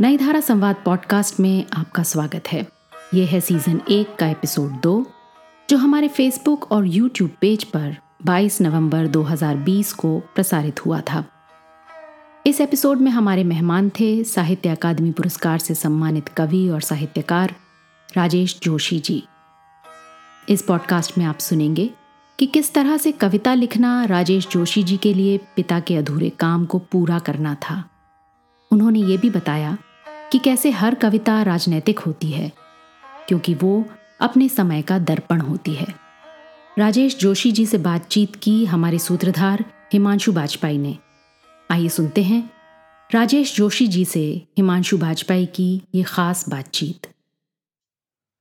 नई धारा संवाद पॉडकास्ट में आपका स्वागत है। यह है सीज़न एक का एपिसोड दो, जो हमारे फेसबुक और यूट्यूब पेज पर 22 नवंबर 2020 को प्रसारित हुआ था। इस एपिसोड में हमारे मेहमान थे साहित्य अकादमी पुरस्कार से सम्मानित कवि और साहित्यकार राजेश जोशी जी। इस पॉडकास्ट में आप सुनेंगे कि किस तरह से कविता लिखना राजेश जोशी जी के लिए पिता के अधूरे काम को पूरा करना था। उन्होंने ये भी बताया कि कैसे हर कविता राजनैतिक होती है, क्योंकि वो अपने समय का दर्पण होती है। राजेश जोशी जी से बातचीत की हमारे सूत्रधार हिमांशु बाजपेयी ने। आइए सुनते हैं राजेश जोशी जी से हिमांशु बाजपेयी की ये खास बातचीत।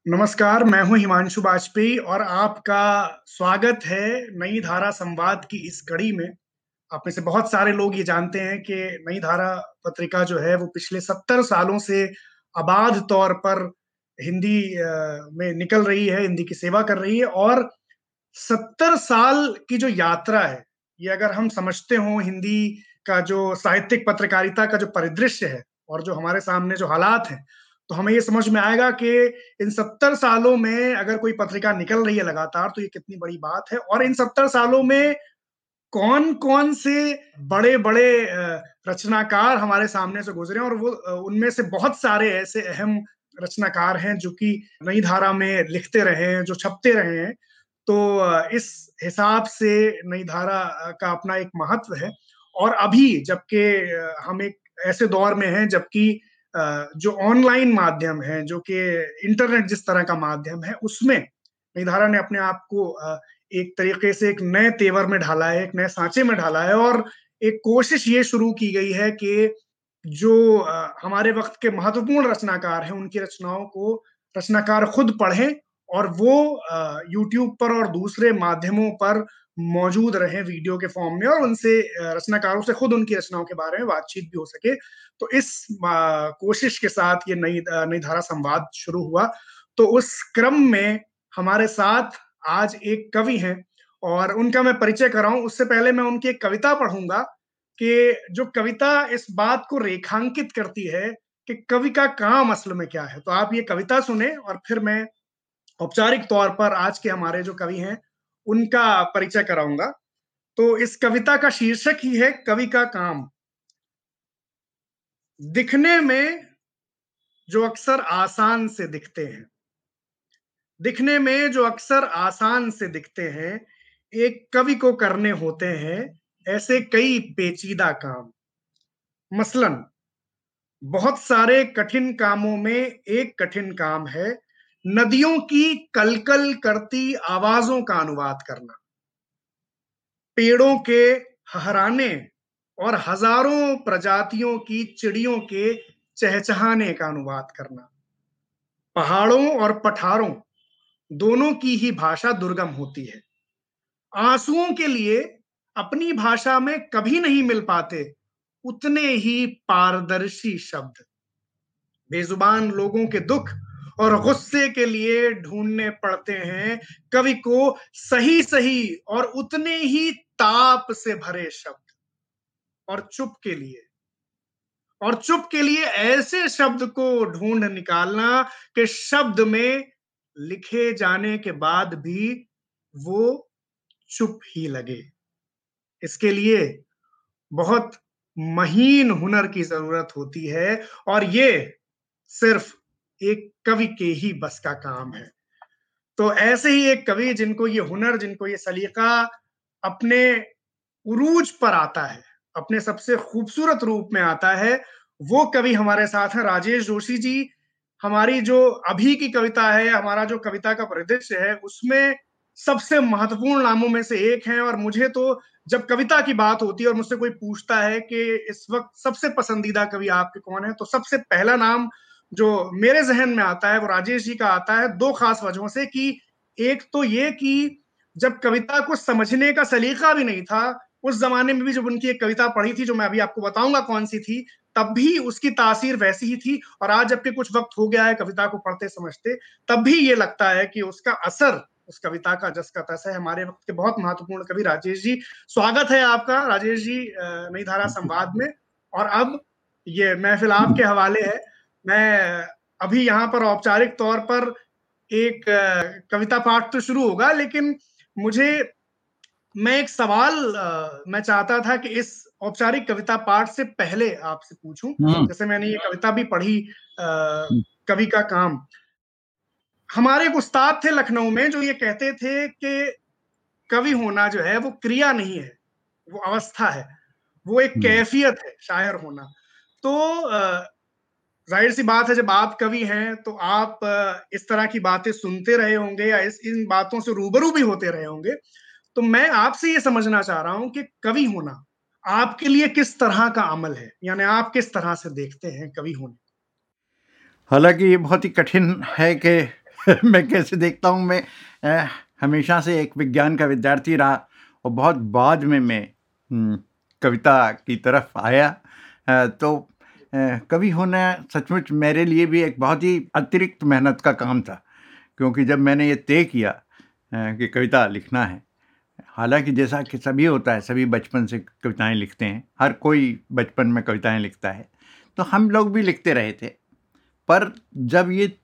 नमस्कार, मैं हूँ हिमांशु बाजपेयी और आपका स्वागत है नई धारा संवाद की इस कड़ी में। आप में से बहुत सारे लोग ये जानते हैं कि नई धारा पत्रिका जो है वो पिछले सत्तर सालों से आबाद तौर पर हिंदी में निकल रही है, हिंदी की सेवा कर रही है और सत्तर साल की जो यात्रा है, ये अगर हम समझते हो हिंदी का जो साहित्यिक पत्रकारिता का जो परिदृश्य है और जो हमारे सामने जो हालात हैं तो हमें ये समझ में आएगा कि इन सत्तर सालों में अगर कोई पत्रिका निकल रही है लगातार तो ये कितनी बड़ी बात है और इन सत्तर सालों में कौन कौन से बड़े बड़े रचनाकार हमारे सामने से गुजरे हैं और वो उनमें से बहुत सारे ऐसे अहम रचनाकार हैं जो कि नई धारा में लिखते रहे हैं, जो छपते रहे हैं। तो इस हिसाब से नई धारा का अपना एक महत्व है। और अभी जबकि हम एक ऐसे दौर में हैं जबकि जो ऑनलाइन माध्यम है, जो कि इंटरनेट जिस तरह का माध्यम है, उसमें नई धारा ने अपने आप को एक तरीके से एक नए तेवर में ढाला है, एक नए सांचे में ढाला है और एक कोशिश ये शुरू की गई है कि जो हमारे वक्त के महत्वपूर्ण रचनाकार हैं, उनकी रचनाओं को रचनाकार खुद पढ़ें और वो यूट्यूब पर और दूसरे माध्यमों पर मौजूद रहे वीडियो के फॉर्म में और उनसे रचनाकारों से खुद उनकी रचनाओं के बारे में बातचीत भी हो सके। तो इस कोशिश के साथ ये नई नई धारा संवाद शुरू हुआ। तो उस क्रम में हमारे साथ आज एक कवि हैं और उनका मैं परिचय कराऊं। उससे पहले मैं उनकी एक कविता पढ़ूँगा कि जो कविता इस बात को रेखांकित करती है कि कवि का काम असल में क्या है। तो आप ये कविता सुने और फिर मैं औपचारिक तौर पर आज के हमारे जो कवि हैं, उनका परिचय कराऊँगा। तो इस कविता का शीर्षक ही है कवि का काम। दिखने में जो अक्सर आसान से दिखते हैं दिखने में जो अक्सर आसान से दिखते हैं, एक कवि को करने होते हैं ऐसे कई पेचीदा काम। मसलन, बहुत सारे कठिन कामों में एक कठिन काम है नदियों की कलकल करती आवाजों का अनुवाद करना। पेड़ों के हराने और हज़ारों प्रजातियों की चिड़ियों के चहचहाने का अनुवाद करना। पहाड़ों और पठारों दोनों की ही भाषा दुर्गम होती है। आंसुओं के लिए अपनी भाषा में कभी नहीं मिल पाते उतने ही पारदर्शी शब्द। बेजुबान लोगों के दुख और गुस्से के लिए ढूँढने पड़ते हैं कवि को सही सही और उतने ही ताप से भरे शब्द। और चुप के लिए, और चुप के लिए ऐसे शब्द को ढूंढ निकालना कि शब्द में लिखे जाने के बाद भी वो चुप ही लगे। इसके लिए बहुत महीन हुनर की ज़रूरत होती है और ये सिर्फ़ एक कवि के ही बस का काम है। तो ऐसे ही एक कवि जिनको ये हुनर, जिनको ये सलीका अपने उरूज पर आता है, अपने सबसे खूबसूरत रूप में आता है, वो कवि हमारे साथ हैं राजेश जोशी जी। हमारी जो अभी की कविता है, हमारा जो कविता का परिदृश्य है, उसमें सबसे महत्वपूर्ण नामों में से एक है और मुझे तो जब कविता की बात होती है और मुझसे कोई पूछता है कि इस वक्त सबसे पसंदीदा कवि आपके कौन है तो सबसे पहला नाम जो मेरे जहन में आता है, वो राजेश जी का आता है, दो खास वजहों से कि एक तो ये कि जब कविता को समझने का सलीका भी नहीं था उस जमाने में भी जब उनकी एक कविता पढ़ी थी, जो मैं अभी आपको बताऊँगा कौन सी थी, तब भी उसकी तासीर वैसी ही थी। और आज जबकि कुछ वक्त हो गया है कविता को पढ़ते समझते, तब भी ये लगता है कि उसका असर उस कविता का जस का तस है। हमारे वक्त के बहुत महत्वपूर्ण कवि राजेश जी। स्वागत है आपका राजेश जी नई धारा संवाद में। और अब ये महफ़िल आपके हवाले है। मैं अभी यहाँ पर औपचारिक तौर पर एक कविता पाठ तो शुरू होगा, लेकिन मुझे मैं एक सवाल अ, मैं चाहता था कि इस औपचारिक कविता पाठ से पहले आपसे पूछूँ। हुँ। जैसे मैंने ये कविता भी पढ़ी अ, कवि का काम। हमारे एक उस्ताद थे लखनऊ में जो ये कहते थे कि कवि होना जो है वो क्रिया नहीं है, वो अवस्था है। वो एक कैफ़ियत है शायर होना। तो अ, ज़ाहिर-सी बात है जब आप कवि हैं तो आप इस तरह की बातें सुनते रहे होंगे या इस इन बातों से रूबरू भी होते रहे होंगे। तो मैं आपसे ये समझना चाह रहा हूँ कि कवि होना आपके लिए किस तरह का अमल है? यानी आप किस तरह से देखते हैं कवि होने हालाँकि ये बहुत ही कठिन है कि मैं कैसे देखता हूँ मैं हमेशा से एक विज्ञान का विद्यार्थी रहा और बहुत बाद में मैं कविता की तरफ़ आया तो कवि होना सचमुच मेरे लिए भी एक बहुत ही अतिरिक्त मेहनत का काम था। क्योंकि जब मैंने ये तय किया कि कविता लिखना है, हालाँकि जैसा कि सभी होता है, सभी बचपन से कविताएँ लिखते हैं, हर कोई बचपन में कविताएँ लिखता है, तो हम लोग भी लिखते रहे थे। पर जब ये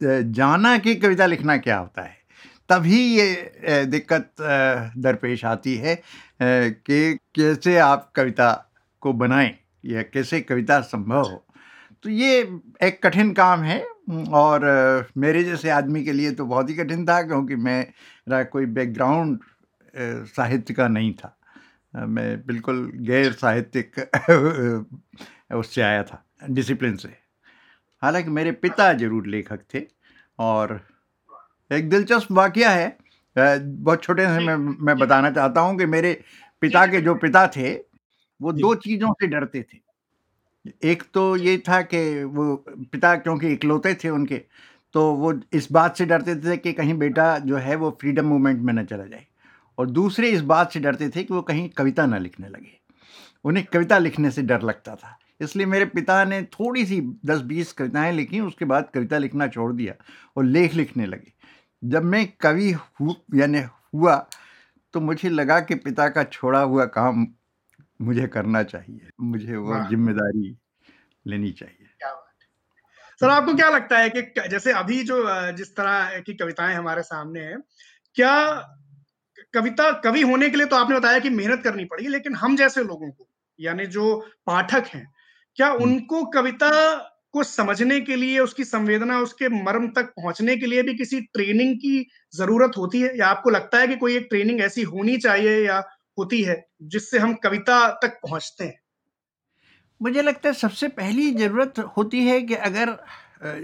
जाना कि कविता लिखना क्या होता है, तभी ये दिक्कत दरपेश आती है कि कैसे आप कविता को बनाएँ या कैसे कविता संभव हो। तो ये एक कठिन काम है और मेरे जैसे आदमी के लिए तो बहुत ही कठिन था क्योंकि मेरा कोई बैकग्राउंड साहित्य का नहीं था। मैं बिल्कुल गैर साहित्यिक उससे आया था, डिसिप्लिन से। हालाँकि मेरे पिता ज़रूर लेखक थे और एक दिलचस्प वाक़या है बहुत छोटे से मैं मैं बताना चाहता हूँ कि मेरे पिता के जो पिता थे, वो दो चीज़ों से डरते थे। एक तो ये था कि वो पिता क्योंकि इकलौते थे उनके, तो वो इस बात से डरते थे कि कहीं बेटा जो है वो फ्रीडम मूवमेंट में ना चला जाए और दूसरे इस बात से डरते थे कि वो कहीं कविता ना लिखने लगे। उन्हें कविता लिखने से डर लगता था। इसलिए मेरे पिता ने थोड़ी-सी दस बीस कविताएँ लिखी, उसके बाद कविता लिखना छोड़ दिया और लेख लिखने लगे। जब मैं कवि हूँ यानी हुआ, तो मुझे लगा कि पिता का छोड़ा हुआ काम मुझे करना चाहिए। मुझे वो ज़िम्मेदारी लेनी चाहिए। सर आपको क्या लगता है कि जैसे अभी जो जिस तरह की कविताएँ हमारे सामने हैं, क्या कविता कवि होने के लिए तो आपने बताया कि मेहनत करनी पड़ी, लेकिन हम जैसे लोगों को, यानी जो पाठक हैं, क्या उनको कविता को समझने के लिए, उसकी संवेदना, उसके मर्म तक पहुँचने के लिए भी किसी ट्रेनिंग की ज़रूरत होती है? या आपको लगता है कि कोई एक ट्रेनिंग ऐसी होनी चाहिए या होती है, जिससे हम कविता तक पहुँचते हैं? मुझे लगता है सबसे पहली ज़रूरत होती है कि अगर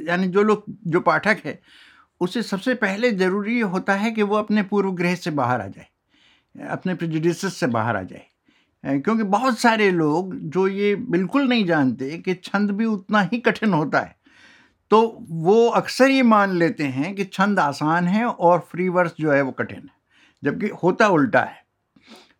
यानी जो लोग जो पाठक है, उसे सबसे पहले ज़रूरी होता है कि वो अपने पूर्व ग्रह से बाहर आ जाए, अपने प्रेजुडिसेस से बाहर आ जाए। क्योंकि बहुत सारे लोग जो ये बिल्कुल नहीं जानते कि छंद भी उतना ही कठिन होता है, तो वो अक्सर ये मान लेते हैं कि छंद आसान है और फ्री वर्स जो है वो कठिन है, जबकि होता उल्टा है।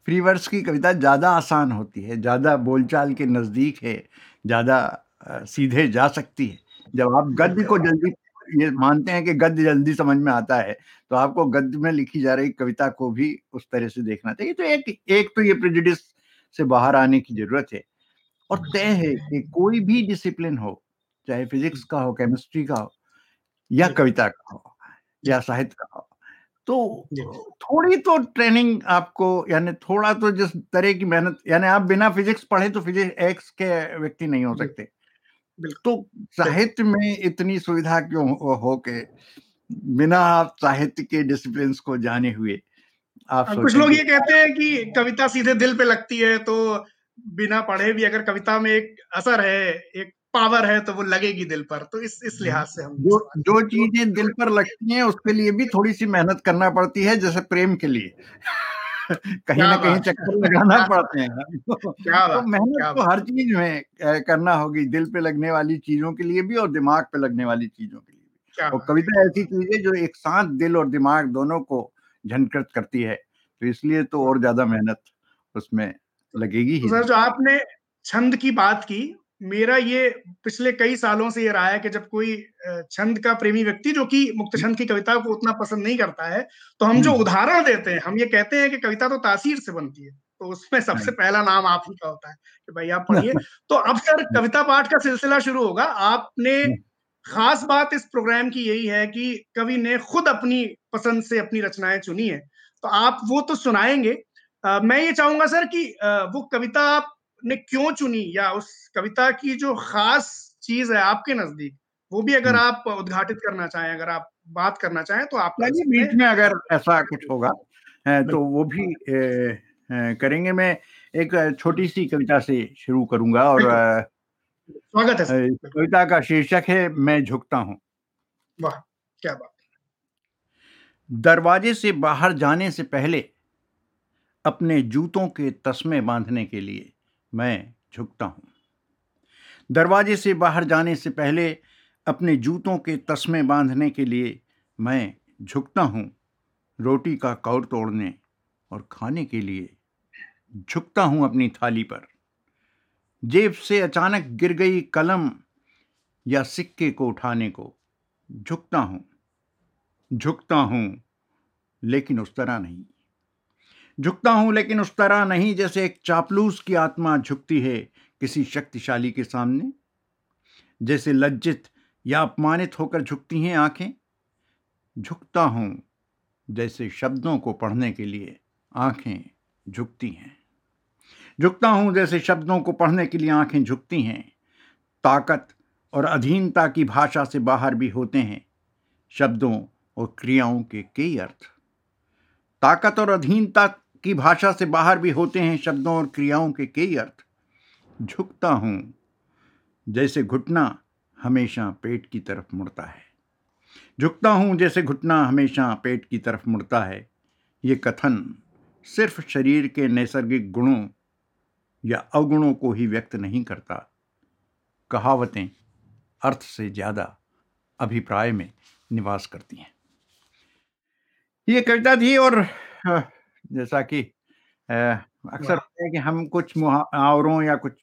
फ्री वर्स की कविता ज़्यादा आसान होती है, ज़्यादा बोलचाल के नज़दीक है, ज़्यादा सीधे जा सकती है। जब आप गद्य को जल्दी ये मानते हैं कि गद्य जल्दी समझ में आता है, तो आपको गद्य में लिखी जा रही कविता को भी उस तरह से देखना चाहिए। तो एक एक तो ये प्रेजुडिस से बाहर आने की ज़रूरत है और तय है कि कोई भी डिसिप्लिन हो, चाहे फिज़िक्स का हो, केमिस्ट्री का हो या कविता का हो या साहित्य का हो, तो थोड़ी तो ट्रेनिंग आपको यानी थोड़ा तो जिस तरह की मेहनत यानी आप बिना फिज़िक्स पढ़े तो फिज़िक्स एक्स के व्यक्ति नहीं हो सकते। बिल्कुल। तो साहित्य में इतनी सुविधा क्यों हो हो के बिना आप साहित्य के डिसिप्लिन्स को जाने हुए आप कुछ लोग ये कहते हैं कि कविता सीधे दिल पे लगती है, तो बिना पढ़े भी अगर कविता में एक असर है, एक पावर है, तो वो लगेगी दिल पर। तो इस इस लिहाज से हम जो जो चीज़ें दिल पर लगती हैं, उसके लिए भी थोड़ी-सी मेहनत करना पड़ती है, जैसे प्रेम के लिए। कहीं ना कहीं चक्कर लगाना पड़ते हैं। तो तो! मेहनत तो हर चीज़ में करना होगी, दिल पे लगने वाली चीज़ों के लिए भी और दिमाग पे लगने वाली चीज़ों के लिए भी। और कविता ऐसी चीज़ है जो एक साथ दिल और दिमाग दोनों को झंकृत करती है, तो इसलिए तो और ज़्यादा मेहनत उसमें लगेगी तो ही सर जो आपने छंद की बात की, मेरा ये पिछले कई सालों से ये रहा है कि जब कोई छंद का प्रेमी व्यक्ति जो कि मुक्त छंद की कविता को उतना पसंद नहीं करता है, तो हम जो उदाहरण देते हैं, हम ये कहते हैं कि कविता तो तासीर से बनती है। तो उसमें सबसे पहला नाम आप ही का होता है कि भाई आप पढ़िए। तो अब सर कविता पाठ का सिलसिला शुरू होगा। आपने खास बात इस प्रोग्राम की यही है कि कवि ने खुद अपनी पसंद से अपनी रचनाएँ चुनी है। तो आप वो तो सुनाएँगे। आ, मैं ये चाहूँगा सर कि आ, वो कविता आपने क्यों चुनी या उस कविता की जो खास चीज़ है आपके नज़दीक वो भी अगर आप उद्घाटित करना चाहें अगर आप बात करना चाहें तो आप बीच में अगर ऐसा कुछ होगा तो वो भी ए, ए, करेंगे। मैं एक छोटी सी कविता से शुरू करूँगा और स्वागत है कविता का शीर्षक है मैं झुकता हूँ। वाह क्या बात। दरवाजे से बाहर जाने से पहले अपने जूतों के तस्मे बांधने के लिए मैं झुकता हूँ। दरवाजे से बाहर जाने से पहले अपने जूतों के तस्मे बांधने के लिए मैं झुकता हूँ। रोटी का कौर तोड़ने और खाने के लिए झुकता हूँ अपनी थाली पर। जेब से अचानक गिर गई कलम या सिक्के को उठाने को झुकता हूँ। झुकता हूँ, लेकिन उस तरह नहीं। झुकता हूँ, लेकिन उस तरह नहीं जैसे एक चापलूस की आत्मा झुकती है किसी शक्तिशाली के सामने। जैसे लज्जित या अपमानित होकर झुकती हैं आँखें। झुकता हूँ जैसे शब्दों को पढ़ने के लिए आँखें झुकती हैं। झुकता हूँ जैसे शब्दों को पढ़ने के लिए आँखें झुकती हैं। ताकत और अधीनता की भाषा से बाहर भी होते हैं शब्दों और क्रियाओं के कई अर्थ। ताकत और अधीनता की भाषा से बाहर भी होते हैं शब्दों और क्रियाओं के कई अर्थ। झुकता हूँ, जैसे घुटना हमेशा पेट की तरफ़ मुड़ता है। झुकता हूँ, जैसे घुटना हमेशा पेट की तरफ़ मुड़ता है। ये कथन सिर्फ़ शरीर के नैसर्गिक गुणों या अवगुणों को ही व्यक्त नहीं करता। कहावतें अर्थ से ज़्यादा अभिप्राय में निवास करती हैं। ये कविता थी और जैसा कि अक्सर है कि हम कुछ मुहावरों या कुछ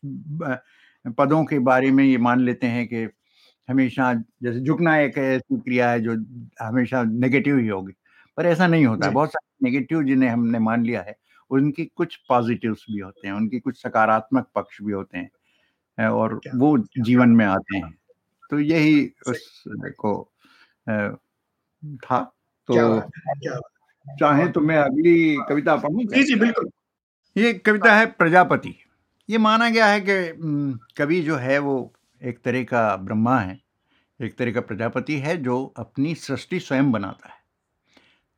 पदों के बारे में ये मान लेते हैं कि हमेशा जैसे झुकना एक ऐसी क्रिया है जो हमेशा नेगेटिव ही होगी। पर ऐसा नहीं होता। बहुत सारे नेगेटिव जिन्हें हमने मान लिया है उनकी कुछ पॉजिटिव्स भी होते हैं उनकी कुछ सकारात्मक पक्ष भी होते हैं और वो जीवन में आते हैं। तो यही उस को था। तो चाहे तो मैं अगली कविता पढ़ूं जी जी बिल्कुल। ये कविता है प्रजापति। ये माना गया है कि कवि जो है वो एक तरह का ब्रह्मा है एक तरह का प्रजापति है जो अपनी सृष्टि स्वयं बनाता है।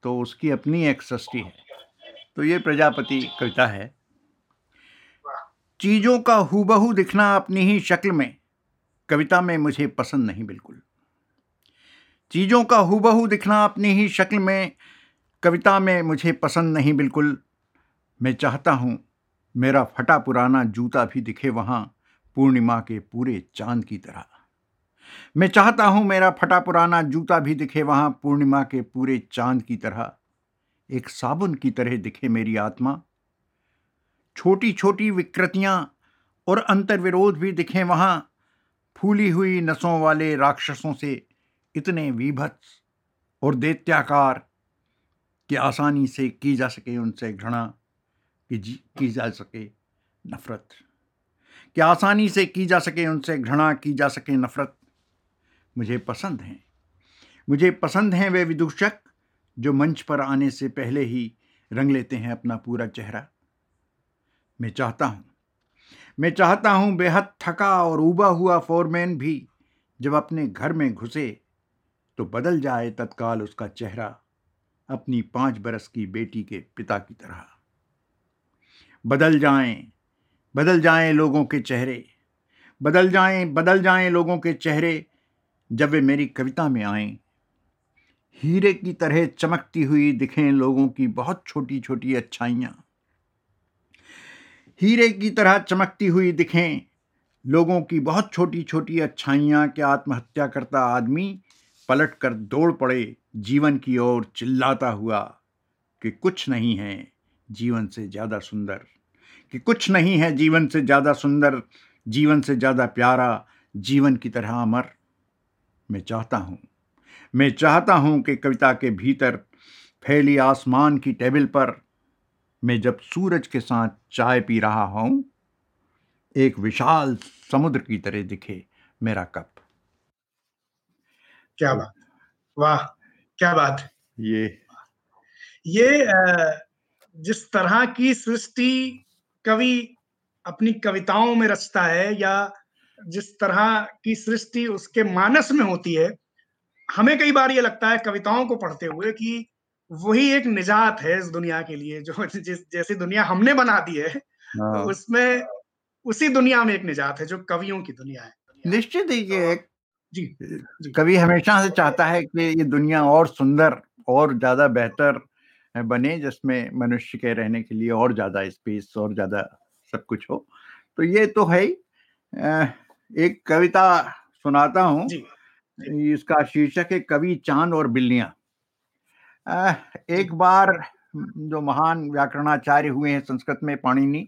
तो उसकी अपनी एक सृष्टि है। तो ये प्रजापति कविता है। चीज़ों का हूबहू दिखना अपनी ही शक्ल में कविता में मुझे पसंद नहीं बिल्कुल। चीज़ों का हूबहू दिखना अपनी ही शक्ल में कविता में मुझे पसंद नहीं बिल्कुल। मैं चाहता हूँ मेरा फटा पुराना जूता भी दिखे वहाँ पूर्णिमा के पूरे चाँद की तरह। मैं चाहता हूँ मेरा फटा पुराना जूता भी दिखे वहाँ पूर्णिमा के पूरे चाँद की तरह। एक साबुन की तरह दिखे मेरी आत्मा। छोटी छोटी विकृतियाँ और अंतर्विरोध भी दिखें वहाँ फूली हुई नसों वाले राक्षसों से इतने विभत्स और दैत्याकार कि आसानी से की जा सके उनसे घृणा, की की जा सके नफरत। कि आसानी से की जा सके उनसे घृणा, की जा सके नफरत। मुझे पसंद हैं। मुझे पसंद हैं वे विदूषक जो मंच पर आने से पहले ही रंग लेते हैं अपना पूरा चेहरा। मैं चाहता हूँ, मैं चाहता हूँ बेहद थका और उबा हुआ फोरमैन भी जब अपने घर में घुसे तो बदल जाए तत्काल उसका चेहरा। अपनी पाँच बरस की बेटी के पिता की तरह। बदल जाएँ बदल जाएँ लोगों के चेहरे, बदल जाएँ बदल जाएँ लोगों के चेहरे जब वे मेरी कविता में आएँ। हीरे की तरह चमकती हुई दिखें लोगों की बहुत छोटी छोटी अच्छाइयाँ। हीरे की तरह चमकती हुई दिखें लोगों की बहुत छोटी छोटी अच्छाइयाँ। कि आत्महत्या करता आदमी पलट कर दौड़ पड़े जीवन की ओर चिल्लाता हुआ कि कुछ नहीं है जीवन से ज़्यादा सुंदर। कि कुछ नहीं है जीवन से ज़्यादा सुंदर जीवन से ज़्यादा प्यारा जीवन की तरह अमर। मैं चाहता हूँ मैं चाहता हूँ कि कविता के भीतर फैली आसमान की टेबल पर मैं जब सूरज के साथ चाय पी रहा हूँ एक विशाल समुद्र की तरह दिखे मेरा कप। क्या बात वाह! क्या बात है? ये। ये जिस तरह की सृष्टि कवि अपनी कविताओं में रचता है या जिस तरह की सृष्टि उसके मानस में होती है हमें कई बार ये लगता है कविताओं को पढ़ते हुए कि वही एक निजात है इस दुनिया के लिए जो जिस जैसी दुनिया हमने बना दी है हाँ। उसमें उसी दुनिया में एक निजात है जो कवियों की दुनिया है। निश्चित ही ये एक जी, जी। कवि हमेशा से चाहता है कि ये दुनिया और सुंदर और ज़्यादा बेहतर बने जिसमें मनुष्य के रहने के लिए और ज़्यादा स्पेस और ज़्यादा सब कुछ हो। तो ये तो है ही। एक कविता सुनाता हूँ। इसका शीर्षक है कवि चाँद और बिल्लियाँ। एक बार जो महान व्याकरणाचार्य हुए हैं संस्कृत में पाणिनि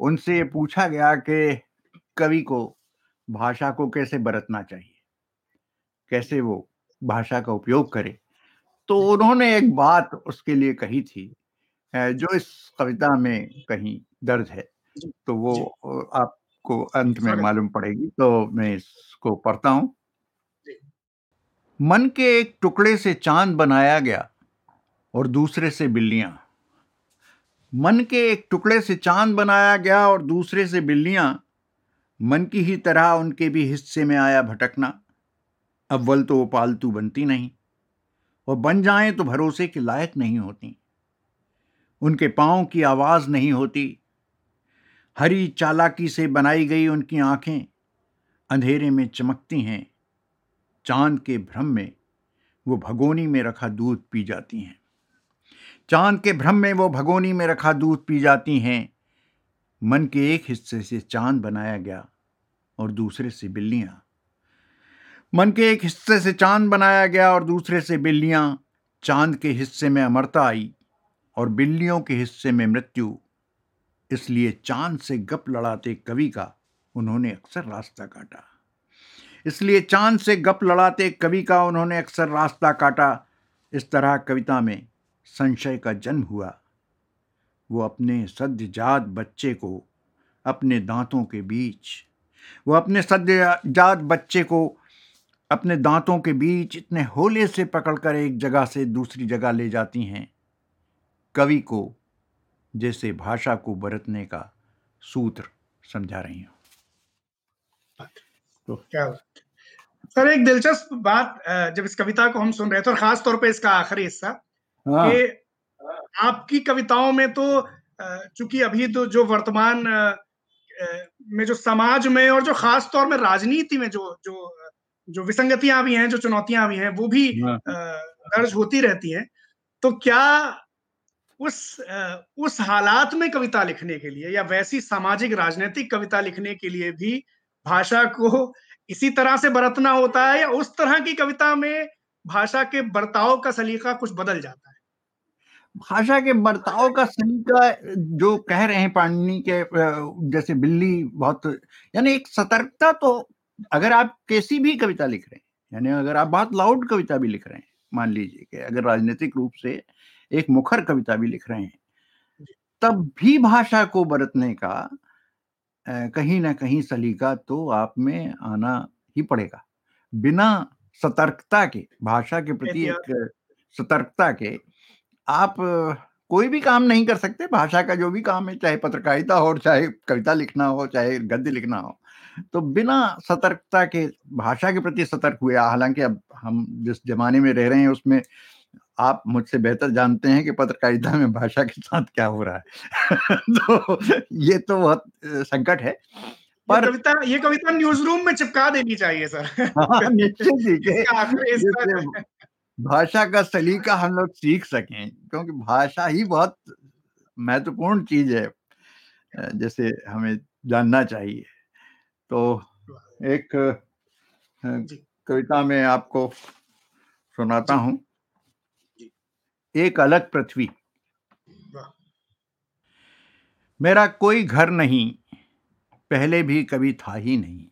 उनसे पूछा गया कि कवि को भाषा को कैसे बरतना चाहिए? कैसे वो भाषा का उपयोग करे? तो उन्होंने एक बात उसके लिए कही थी जो इस कविता में कहीं दर्ज है। तो वो आपको अंत में मालूम पड़ेगी तो मैं इसको पढ़ता हूँ। मन के एक टुकड़े से चाँद बनाया गया और दूसरे से बिल्लियाँ। मन के एक टुकड़े से चाँद बनाया गया और दूसरे से बिल्लियाँ मन की ही तरह उनके भी हिस्से में आया भटकना। अव्वल तो वो पालतू बनती नहीं और बन जाएँ तो भरोसे के लायक नहीं होती। उनके पाँव की आवाज़ नहीं होती। हरी चालाकी से बनाई गई उनकी आँखें अंधेरे में चमकती हैं। चाँद के भ्रम में वो भगोनी में रखा दूध पी जाती हैं। चाँद के भ्रम में वो भगोनी में रखा दूध पी जाती हैं। मन के एक हिस्से से चाँद बनाया गया और दूसरे से बिल्लियाँ। मन के एक हिस्से से चाँद बनाया गया और दूसरे से बिल्लियाँ। चाँद के हिस्से में अमरता आई और बिल्लियों के हिस्से में मृत्यु। इसलिए चाँद से गप लड़ाते कवि का उन्होंने अक्सर रास्ता काटा। इसलिए चाँद से गप लड़ाते कवि का उन्होंने अक्सर रास्ता काटा। इस तरह कविता में संशय का जन्म हुआ। वो अपने सद्यजात बच्चे को अपने दांतों के बीच वो अपने सद्यजात बच्चे को अपने दांतों के बीच इतने होले से पकड़कर एक जगह से दूसरी जगह ले जाती हैं। कवि को जैसे भाषा को बरतने का सूत्र समझा रही हूँ। तो क्या सर एक दिलचस्प बात जब इस कविता को हम सुन रहे थे और खास तौर पे इसका आखिरी हिस्सा हाँ। कि आपकी कविताओं में तो चूँकि अभी तो जो वर्तमान में जो समाज में और जो खास तौर में राजनीति में जो जो जो विसंगतियाँ भी हैं जो चुनौतियाँ भी हैं वो भी हाँ। दर्ज होती रहती हैं तो क्या उस उस हालात में कविता लिखने के लिए या वैसी सामाजिक राजनीतिक कविता लिखने के लिए भी भाषा को इसी तरह से बरतना होता है या उस तरह की कविता में भाषा के बर्ताव का सलीका कुछ बदल जाता है भाषा के बर्ताव का सलीका जो कह रहे हैं पाणिनि के जैसे बिल्ली बहुत यानी एक सतर्कता तो अगर आप कैसी भी कविता लिख रहे हैं यानी अगर आप बहुत लाउड कविता भी लिख रहे हैं मान लीजिए कि अगर राजनीतिक रूप से एक मुखर कविता भी लिख रहे हैं तब भी भाषा को बरतने का कहीं ना कहीं सलीका तो आप में आना ही पड़ेगा। बिना सतर्कता के भाषा के प्रति एक सतर्कता के आप कोई भी काम नहीं कर सकते भाषा का जो भी काम है चाहे पत्रकारिता हो चाहे कविता लिखना हो चाहे गद्य लिखना हो तो बिना सतर्कता के भाषा के प्रति सतर्क हुए। हालाँकि अब हम जिस जमाने में रह रहे हैं उसमें आप मुझसे बेहतर जानते हैं कि पत्रकारिता में भाषा के साथ क्या हो रहा है। तो ये तो बहुत संकट है पर ये कविता ये कविता न्यूज़ रूम में चिपका देनी चाहिए सर। हाँ, निश्चित भाषा का सलीका हम लोग सीख सकें क्योंकि भाषा ही बहुत महत्वपूर्ण चीज़ है जैसे हमें जानना चाहिए। तो एक कविता में आपको सुनाता हूँ। एक अलग पृथ्वी। मेरा कोई घर नहीं पहले भी कभी था ही नहीं।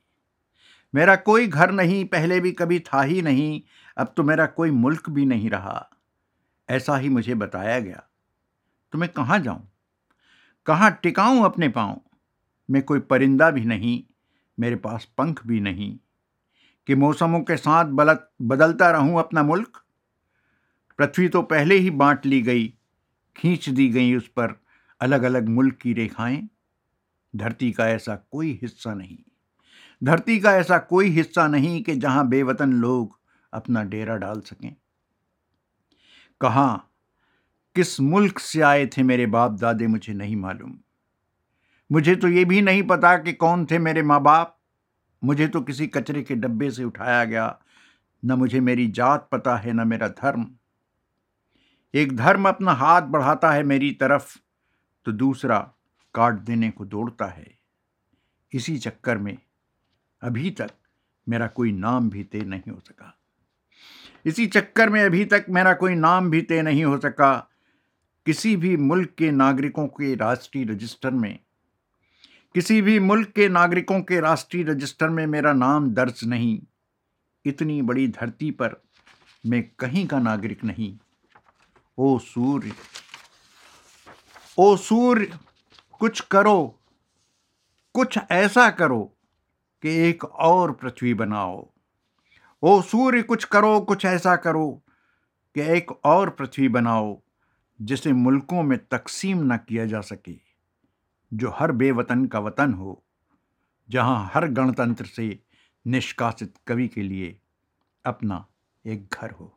मेरा कोई घर नहीं पहले भी कभी था ही नहीं अब तो मेरा कोई मुल्क भी नहीं रहा। ऐसा ही मुझे बताया गया। तो मैं कहाँ जाऊँ? कहाँ टिकाऊँ अपने पाँव? मैं कोई परिंदा भी नहीं, मेरे पास पंख भी नहीं। कि मौसमों के साथ बलत बदलता रहूँ अपना मुल्क? पृथ्वी तो पहले ही बांट ली गई, खींच दी गई उस पर अलग अलग मुल्क की रेखाएँ। धरती का ऐसा कोई हिस्सा नहीं। धरती का ऐसा कोई हिस्सा नहीं कि जहाँ बेवतन लोग अपना डेरा डाल सकें। कहा, किस मुल्क से आए थे मेरे बाप दादे मुझे नहीं मालूम। मुझे तो ये भी नहीं पता कि कौन थे मेरे माँ बाप मुझे तो किसी कचरे के डब्बे से उठाया गया। न मुझे मेरी जात पता है, न मेरा धर्म। एक धर्म अपना हाथ बढ़ाता है मेरी तरफ़ तो दूसरा काट देने को दौड़ता है। इसी चक्कर में अभी तक मेरा कोई नाम भी तय नहीं हो सका। इसी चक्कर में अभी तक मेरा कोई नाम भी तय नहीं हो सका। किसी भी मुल्क के नागरिकों के राष्ट्रीय रजिस्टर में, किसी भी मुल्क के नागरिकों के राष्ट्रीय रजिस्टर में मेरा नाम दर्ज नहीं। इतनी बड़ी धरती पर मैं कहीं का नागरिक नहीं। ओ सूर्य ओ सूर्य, कुछ करो, कुछ ऐसा करो कि एक और पृथ्वी बनाओ। ओ सूर्य कुछ करो कुछ ऐसा करो कि एक और पृथ्वी बनाओ जिसे मुल्कों में तकसीम न किया जा सके जो हर बेवतन का वतन हो जहाँ हर गणतंत्र से निष्कासित कवि के लिए अपना एक घर हो।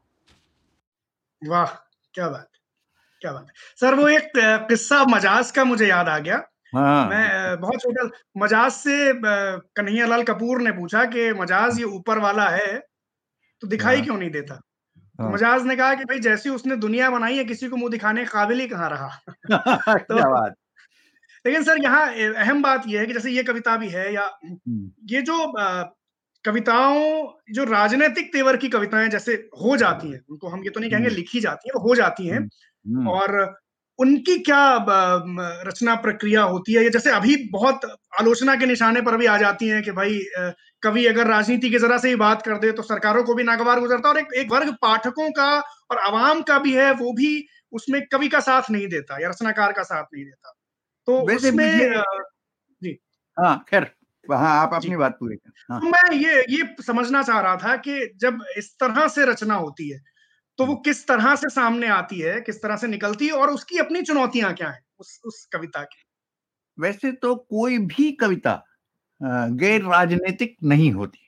वाह क्या बात क्या बात। सर वो एक किस्सा मजाज का मुझे याद आ गया। हाँ। मैं बहुत छोटा मजाज से कन्हैया लाल कपूर ने पूछा कि मजाज ये ऊपर वाला है तो दिखाई हाँ। क्यों नहीं देता तो हाँ। मजाज ने कहा कि भाई जैसी उसने दुनिया बनाई है किसी को मुँह दिखाने काबिल ही कहाँ रहा तो बात लेकिन सर यहाँ अहम बात यह है कि जैसे ये कविता भी है या। ये जो कविताओं जो राजनीतिक तेवर की कविताएँ जैसे हो जाती हैं उनको हम ये तो नहीं कहेंगे। लिखी जाती है वो हो जाती हैं। और उनकी क्या रचना प्रक्रिया होती है? जैसे अभी बहुत आलोचना के निशाने पर भी आ जाती हैं कि भाई कवि अगर राजनीति की जरा से ही बात कर दे तो सरकारों को भी नागवार गुजरता और एक, एक वर्ग पाठकों का और आवाम का भी है वो भी उसमें कवि का साथ नहीं देता या रचनाकार का साथ नहीं देता। तो उसमें जी। हाँ खैर हाँ आप अपनी बात पूरी हाँ। तो मैं ये ये समझना चाह रहा था कि जब इस तरह से रचना होती है तो वो किस तरह से सामने आती है किस तरह से निकलती है और उसकी अपनी चुनौतियाँ क्या है उस उस कविता की? वैसे तो कोई भी कविता गैर राजनीतिक नहीं होती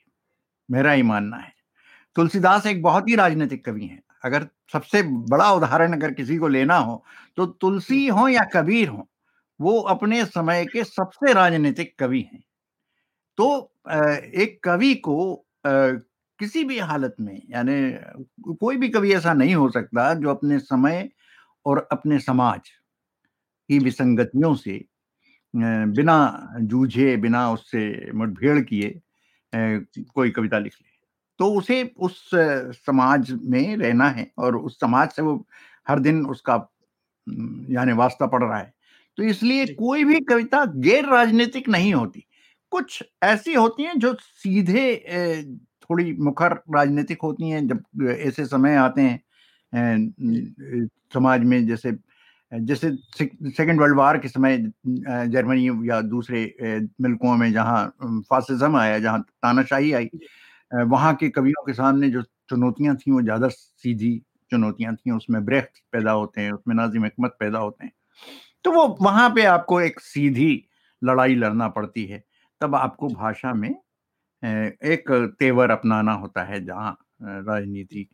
मेरा ही मानना है। तुलसीदास एक बहुत ही राजनीतिक कवि हैं। अगर सबसे बड़ा उदाहरण अगर किसी को लेना हो तो तुलसी हो या कबीर हो वो अपने समय के सबसे राजनीतिक कवि हैं। तो एक कवि को किसी भी हालत में यानी कोई भी कवि ऐसा नहीं हो सकता जो अपने समय और अपने समाज की विसंगतियों से बिना जूझे बिना उससे मुठभेड़ किए कोई कविता लिख ले। तो उसे उस समाज में रहना है और उस समाज से वो हर दिन उसका यानी वास्ता पड़ रहा है। तो इसलिए कोई भी कविता गैर राजनीतिक नहीं होती। कुछ ऐसी होती हैं जो सीधे थोड़ी मुखर राजनीतिक होती हैं जब ऐसे समय आते हैं समाज में जैसे जैसे सेकेंड वर्ल्ड वार के समय जर्मनी या दूसरे मुल्कों में जहाँ फासिज्म आया जहाँ तानाशाही आई वहाँ के कवियों के सामने जो चुनौतियाँ थी वो ज़्यादा सीधी चुनौतियाँ थी उसमें ब्रेक पैदा होते हैं उसमें नाजिम हमत पैदा होते हैं। तो वो वहाँ पे आपको एक सीधी लड़ाई लड़ना पड़ती है तब आपको भाषा में एक तेवर अपनाना होता है जहाँ राजनीति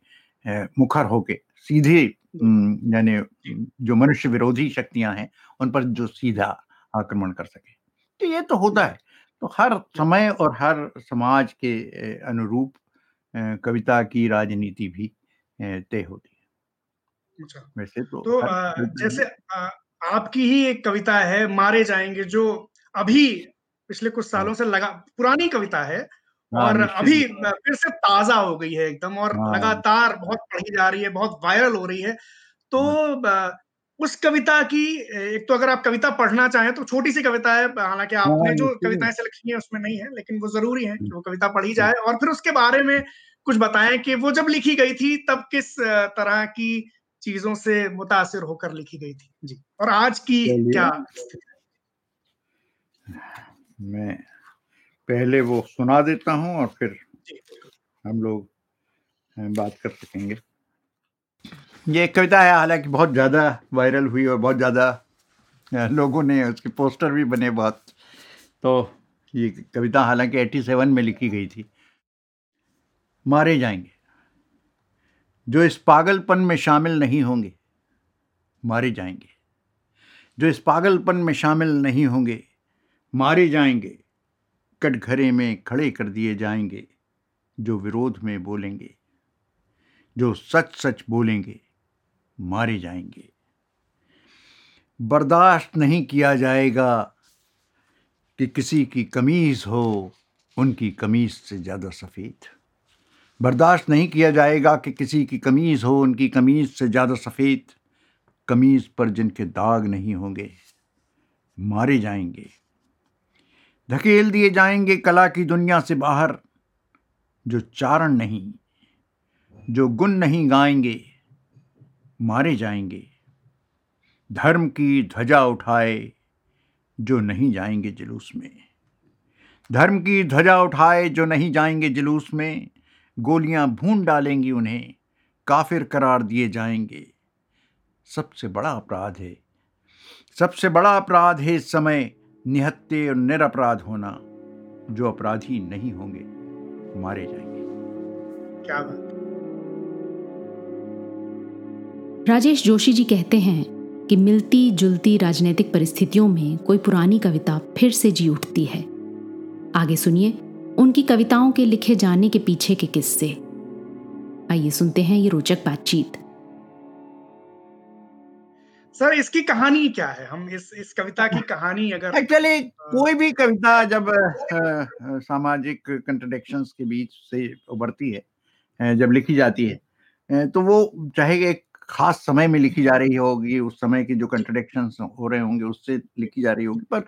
मुखर होके सीधे यानी जो। मनुष्य विरोधी शक्तियाँ हैं उन पर जो सीधा आक्रमण कर सके। तो ये तो होता है। तो हर समय और हर समाज के अनुरूप कविता की राजनीति भी तय होती है। अच्छा। वैसे तो, तो जैसे आपकी ही एक कविता है मारे जाएँगे जो अभी पिछले कुछ हाँ। सालों से लगा पुरानी कविता हाँ, और अभी फिर से ताज़ा हो गई है एकदम और हाँ। लगातार बहुत पढ़ी जा रही है बहुत वायरल हो रही है। तो उस कविता की एक तो अगर आप कविता पढ़ना चाहें तो छोटी सी कविता है हालाँकि आपने जो कविताएँ से लिखी है उसमें नहीं है लेकिन वो ज़रूरी है कि वो कविता पढ़ी जाए। और फिर उसके बारे में कुछ बताएँ कि वो जब लिखी गई थी तब किस तरह की चीज़ों से मुतासिर होकर लिखी गई थी? जी और आज की क्या मैं पहले वो सुना देता हूँ और फिर हम लोग बात कर सकेंगे। ये एक कविता है हालाँकि बहुत ज़्यादा वायरल हुई और बहुत ज़्यादा लोगों ने उसके पोस्टर भी बने बहुत। तो ये कविता हालाँकि 87 में लिखी गई थी। मारे जाएँगे। जो इस पागलपन में शामिल नहीं होंगे मारे जाएँगे। जो इस पागलपन में शामिल नहीं होंगे मारे जाएँगे। कटघरे में खड़े कर दिए जाएँगे, जो विरोध में बोलेंगे, जो सच सच बोलेंगे, मारे जाएँगे। बर्दाश्त नहीं किया जाएगा कि किसी की कमीज हो, उनकी कमीज से ज़्यादा सफ़ेद। बर्दाश्त नहीं किया जाएगा कि किसी की कमीज़ हो, उनकी कमीज़ से ज़्यादा सफ़ेद। कमीज़ पर जिनके दाग नहीं होंगे, मारे जाएँगे। धकेल दिए जाएँगे कला की दुनिया से बाहर, जो चारण नहीं, जो गुण नहीं गाएँगे, मारे जाएँगे। धर्म की ध्वजा उठाए, जो नहीं जाएँगे जुलूस में। धर्म की ध्वजा उठाए, जो नहीं जाएँगे जुलूस में। गोलियाँ भून डालेंगी उन्हें, काफिर करार दिए जाएँगे। सबसे बड़ा अपराध है, सबसे बड़ा अपराध है इस समय निहत्ते और निरपराध होना जो अपराधी नहीं होंगे मारे जाएँगे। क्या बात? राजेश जोशी जी कहते हैं कि मिलती जुलती राजनीतिक परिस्थितियों में कोई पुरानी कविता फिर से जी उठती है। आगे सुनिए उनकी कविताओं के लिखे जाने के पीछे के किस्से। आइए सुनते हैं ये रोचक बातचीत। सर इसकी कहानी क्या है? हम इस इस कविता की कहानी अगर एक्चुअली कोई भी कविता जब सामाजिक कंट्रडिक्शंस के बीच से उभरती है जब लिखी जाती है तो वो चाहे एक खास समय में लिखी जा रही होगी उस समय की जो कंट्रडिक्शंस हो रहे होंगे उससे लिखी जा रही होगी पर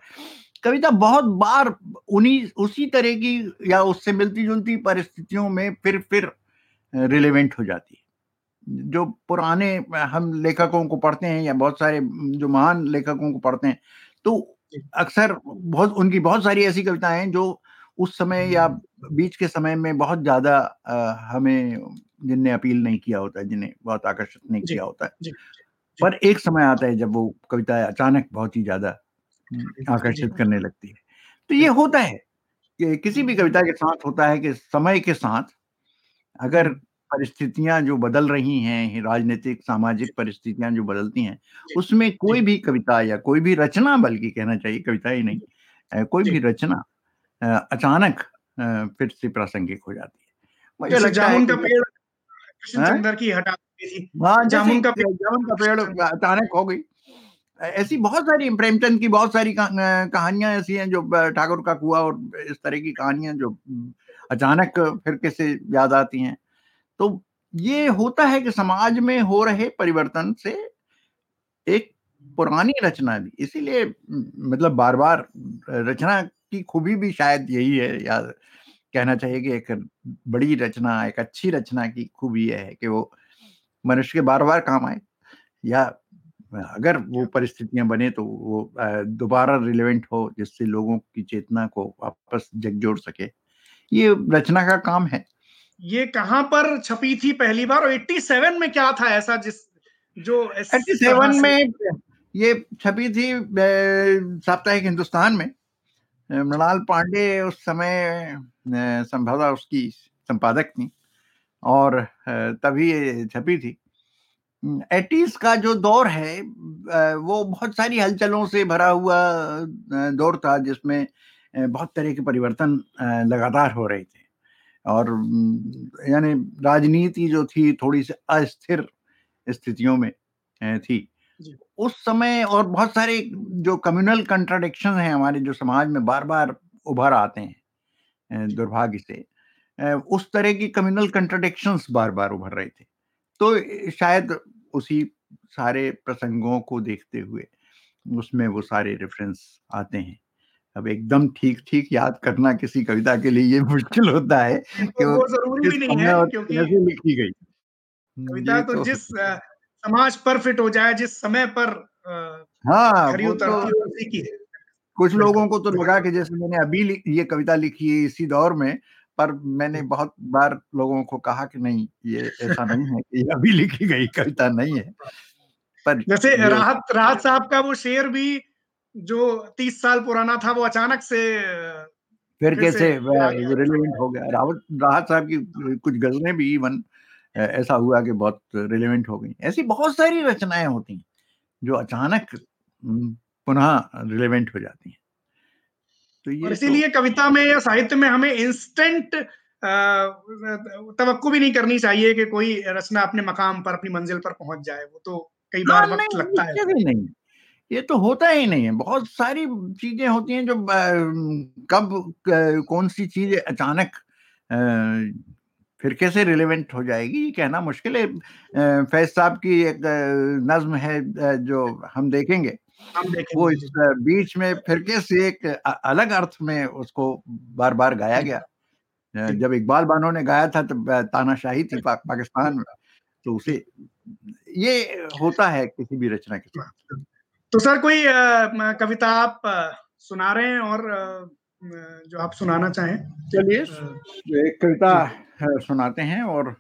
कविता बहुत बार उन्हीं उसी तरह की या उससे मिलती जुलती परिस्थितियों में फिर फिर रिलेवेंट हो जाती है। जो पुराने हम लेखकों को पढ़ते हैं या बहुत सारे जो महान लेखकों को पढ़ते हैं तो अक्सर बहुत उनकी बहुत सारी ऐसी कविताएँ हैं जो उस समय या बीच के समय में बहुत ज़्यादा हमें जिनने अपील नहीं किया होता है जिन्हें बहुत आकर्षित नहीं किया होता है। पर एक समय आता है जब वो कविता अचानक बहुत ही ज़्यादा आकर्षित करने लगती है। तो ये होता है कि किसी भी कविता के साथ होता है कि समय के साथ अगर परिस्थितियाँ जो बदल रही हैं राजनीतिक सामाजिक परिस्थितियाँ जो बदलती हैं उसमें कोई भी कविता या कोई भी रचना बल्कि कहना चाहिए कविता ही नहीं कोई भी रचना अचानक फिर से प्रासंगिक हो जाती है। मुझे लगता है का पेड़ कृष्णचंद्र की हटा हाँ, जामुन का पेड़ जामुन का पेड़ अचानक हो गई। ऐसी बहुत सारी प्रेमचंद की बहुत सारी कहानियाँ ऐसी हैं जो ठाकुर का कुआ और इस तरह की कहानियाँ जो अचानक फिर कैसे याद आती हैं। तो ये होता है कि समाज में हो रहे परिवर्तन से एक पुरानी रचना भी इसीलिए मतलब बार बार रचना की खूबी भी शायद यही है या कहना चाहिए कि एक बड़ी रचना एक अच्छी रचना की खूबी यह है कि वो मनुष्य के बार बार काम आए या अगर वो परिस्थितियाँ बने तो वो दोबारा रिलेवेंट हो जिससे लोगों की चेतना को वापस जगजोड़ सके। ये रचना का काम है। ये कहाँ पर छपी थी पहली बार? और 87 में क्या था ऐसा जिस जो 87 में ये छपी थी साप्ताहिक हिंदुस्तान में। मृणाल पांडे उस समय संभवतः उसकी संपादक थी और तभी ये छपी थी। एटीज का जो दौर है वो बहुत सारी हलचलों से भरा हुआ दौर था जिसमें बहुत तरह के परिवर्तन लगातार हो रहे थे। और यानी राजनीति जो थी थोड़ी सी अस्थिर स्थितियों में थी। उस समय और बहुत सारे जो कम्युनल कंट्राडिक्शन हैं हमारे जो समाज में बार बार उभर आते हैं दुर्भाग्य से उस तरह की कम्युनल कंट्राडिक्शंस बार बार उभर रहे थे। तो शायद उसी सारे प्रसंगों को देखते हुए उसमें वो सारे रेफरेंस आते हैं। अब एकदम ठीक ठीक याद करना किसी कविता के लिए ये मुश्किल होता है कि वो, वो ज़रूरी भी नहीं है क्योंकि लिखी गई। कविता तो, तो जिस समाज पर फिट हो जाए जिस समय पर हाँ खरी वो तो उसी की है। कुछ लोगों को तो लगा कि जैसे मैंने अभी ये कविता लिखी है इसी दौर में पर मैंने बहुत बार लोगों को कहा कि नहीं ये ऐसा नहीं है ये अभी लिखी गई कविता नहीं है। पर जैसे राहत राहत साहब का वो शेर भी जो तीस साल पुराना था वो अचानक से फिर कैसे रिलेवेंट हो गया। रावत राहत साहब की कुछ गजलें भी इवन ऐसा हुआ कि बहुत रिलेवेंट हो गई। ऐसी बहुत सारी रचनाएँ होती हैं जो अचानक पुनः रिलेवेंट हो जाती हैं। तो ये तो इसीलिए कविता में या साहित्य में हमें इंस्टेंट तवक्को भी नहीं करनी चाहिए कि कोई रचना अपने मकाम पर अपनी मंजिल पर पहुँच जाए। वो तो कई हाँ बार वक्त लगता है नहीं। ये तो होता ही नहीं है। बहुत सारी चीज़ें होती हैं जो अ, कब क- कौन सी चीज़ अचानक अ, फिर कैसे रिलेवेंट हो जाएगी ये कहना मुश्किल है। अ, फैज साहब की एक अ, नज्म है अ, जो हम देखेंगे। हम वो देखेंगे इस जी। अ, बीच में फिर कैसे एक अ- अलग अर्थ में उसको बार बार गाया। गया अ, जी जब इकबाल बानो ने गाया था तब अ, तानाशाही थी पा, पाकिस्तान में। तो उसे ये होता है किसी भी रचना के साथ। तो सर कोई कविता आप सुना रहे हैं और जो आप सुनाना चाहें? चलिए एक कविता सुनाते हैं और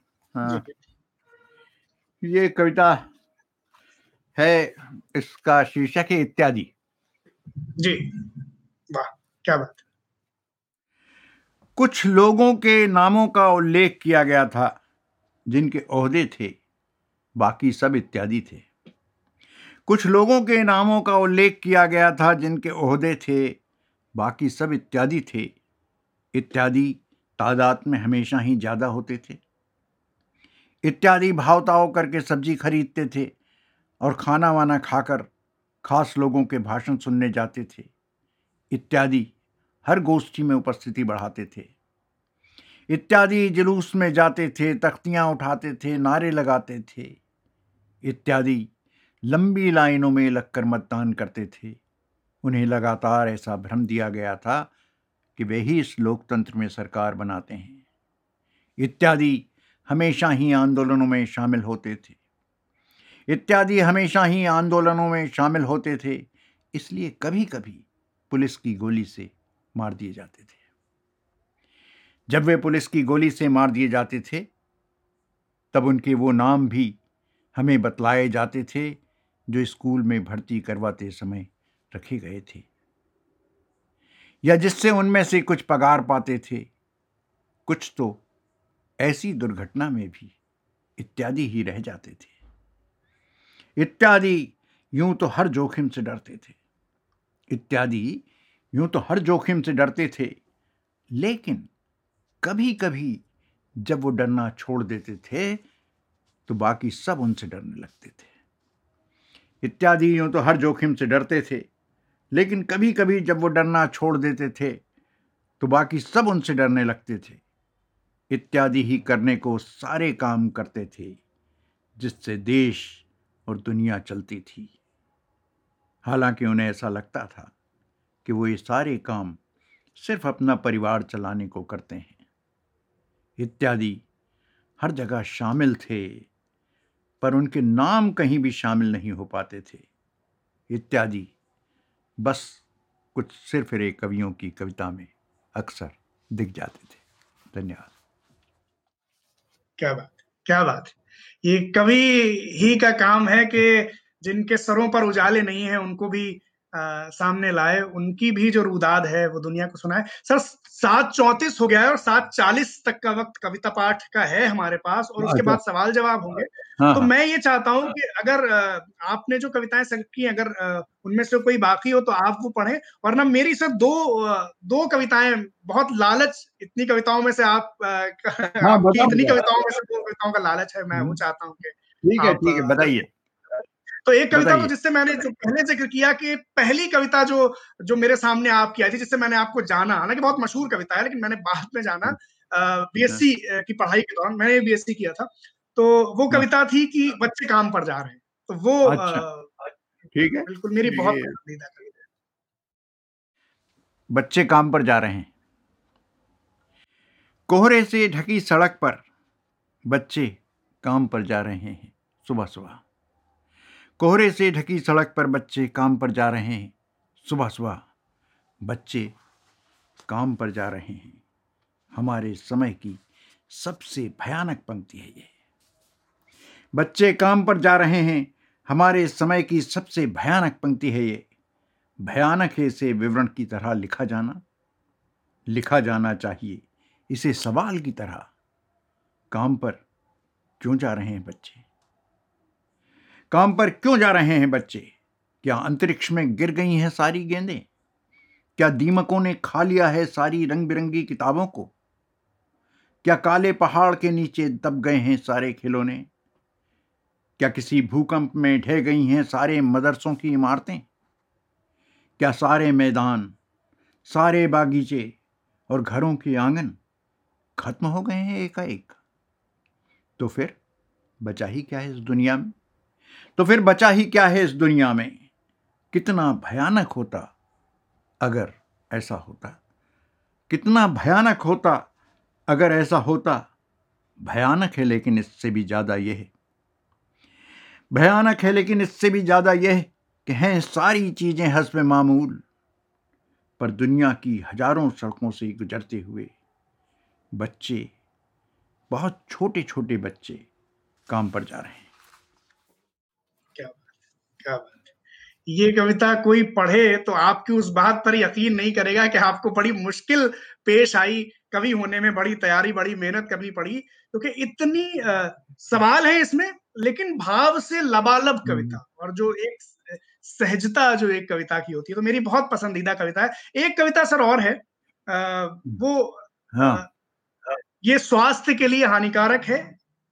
ये कविता है इसका शीर्षक है इत्यादि। जी। वाह क्या बात। कुछ लोगों के नामों का उल्लेख किया गया था जिनके ओहदे थे बाकी सब इत्यादि थे। कुछ लोगों के नामों का उल्लेख किया गया था, जिनके ओहदे थे, बाकी सब इत्यादि थे। इत्यादि तादाद में हमेशा ही ज़्यादा होते थे। इत्यादि भावताव करके सब्ज़ी खरीदते थे और खाना वाना खाकर खास लोगों के भाषण सुनने जाते थे। इत्यादि हर गोष्ठी में उपस्थिति बढ़ाते थे। इत्यादि जुलूस में जाते थे, तख्तियाँ उठाते थे, नारे लगाते थे। इत्यादि लंबी लाइनों में लगकर मतदान करते थे। उन्हें लगातार ऐसा भ्रम दिया गया था कि वे ही इस लोकतंत्र में सरकार बनाते हैं। इत्यादि हमेशा ही आंदोलनों में शामिल होते थे। इत्यादि हमेशा ही आंदोलनों में शामिल होते थे, इसलिए कभी कभी पुलिस की गोली से मार दिए जाते थे। जब वे पुलिस की गोली से मार दिए जाते थे, तब उनके वो नाम भी हमें बतलाए जाते थे जो स्कूल में भर्ती करवाते समय रखे गए थे। या जिससे उनमें से कुछ पगार पाते थे। कुछ तो ऐसी दुर्घटना में भी इत्यादि ही रह जाते थे। इत्यादि यूँ तो हर जोखिम से डरते थे। इत्यादि यूँ तो हर जोखिम से डरते थे। लेकिन कभी कभी जब वो डरना छोड़ देते थे तो बाकी सब उनसे डरने लगते थे। इत्यादि यूँ तो हर जोखिम से डरते थे। लेकिन कभी कभी जब वो डरना छोड़ देते थे तो बाकी सब उनसे डरने लगते थे। इत्यादि ही करने को सारे काम करते थे, जिससे देश और दुनिया चलती थी। हालाँकि उन्हें ऐसा लगता था कि वो ये सारे काम सिर्फ़ अपना परिवार चलाने को करते हैं। इत्यादि हर जगह शामिल थे। पर उनके नाम कहीं भी शामिल नहीं हो पाते थे। इत्यादि। बस कुछ सिरफिरे कवियों की कविता में अक्सर दिख जाते थे। धन्यवाद। क्या बात क्या बात। ये कवि ही का काम है कि जिनके सरों पर उजाले नहीं है, उनको भी आ, सामने लाए उनकी भी जो रुदाद है वो दुनिया को सुनाए। सर सात चौंतीस हो गया है और सात चालीस तक का वक्त कविता पाठ का है हमारे पास और उसके अच्छा। बाद सवाल जवाब होंगे। हाँ तो हाँ। मैं ये चाहता हूँ कि अगर आपने जो कविताएँ संग की अगर उनमें से कोई बाकी हो तो आप वो पढ़ें। वरना मेरी सर दो दो कविताएँ बहुत लालच इतनी कविताओं में से आप हाँ, इतनी कविताओं में से दो कविताओं का लालच है मैं वो हम्म। चाहता हूँ ठीक है ठीक है बताइए। तो एक कविता तो जिससे मैंने जो पहले ज़िक्र किया कि पहली कविता जो जो मेरे सामने आपकी आई थी जिससे मैंने आपको जाना हालाँकि बहुत मशहूर कविता है लेकिन मैंने बाद में जाना बीएससी की पढ़ाई के दौरान मैंने बीएससी किया था। तो वो कविता थी कि बच्चे काम पर जा रहे हैं। तो वो अच्छा, ठीक है। बिल्कुल मेरी बहुत पसंदीदा कविता बच्चे काम पर जा रहे हैं। कोहरे से ढकी सड़क पर बच्चे काम पर जा रहे हैं सुबह सुबह कोहरे से ढकी सड़क पर बच्चे काम पर जा रहे हैं। सुबह सुबह बच्चे काम पर जा रहे हैं। हमारे समय की सबसे भयानक पंक्ति है ये। बच्चे काम पर जा रहे हैं। हमारे समय की सबसे भयानक पंक्ति है ये। भयानक है इसे विवरण की तरह लिखा जाना। लिखा जाना चाहिए। इसे सवाल की तरह काम पर क्यों जा रहे हैं बच्चे? काम पर क्यों जा रहे हैं बच्चे? क्या अंतरिक्ष में गिर गई हैं सारी गेंदें? क्या दीमकों ने खा लिया है सारी रंग बिरंगी किताबों को? क्या काले पहाड़ के नीचे दब गए हैं सारे खिलौने? क्या किसी भूकंप में ढह गई हैं सारे मदरसों की इमारतें? क्या सारे मैदान, सारे बागीचे और घरों के आँगन खत्म हो गए हैं एकाएक? तो फिर बचा ही क्या है इस दुनिया में? तो फिर बचा ही क्या है इस दुनिया में? कितना भयानक होता अगर ऐसा होता। कितना भयानक होता अगर ऐसा होता। भयानक है लेकिन इससे भी ज़्यादा यह है। भयानक है लेकिन इससे भी ज़्यादा यह कि हैं सारी चीज़ें हसब मामूल, पर दुनिया की हज़ारों सड़कों से गुजरते हुए बच्चे, बहुत छोटे छोटे बच्चे काम पर जा रहे हैं। क्या बात ये कविता कोई पढ़े तो आपकी उस बात पर यकीन नहीं करेगा कि आपको बड़ी मुश्किल पेश आई कवि होने में बड़ी तैयारी बड़ी मेहनत करनी पड़ी क्योंकि तो इतनी आ, सवाल है इसमें लेकिन भाव से लबालब हम्म। कविता और जो एक सहजता जो एक कविता की होती है तो मेरी बहुत पसंदीदा कविता है एक कविता सर और है आ, वो हाँ। आ, ये स्वास्थ्य के लिए हानिकारक है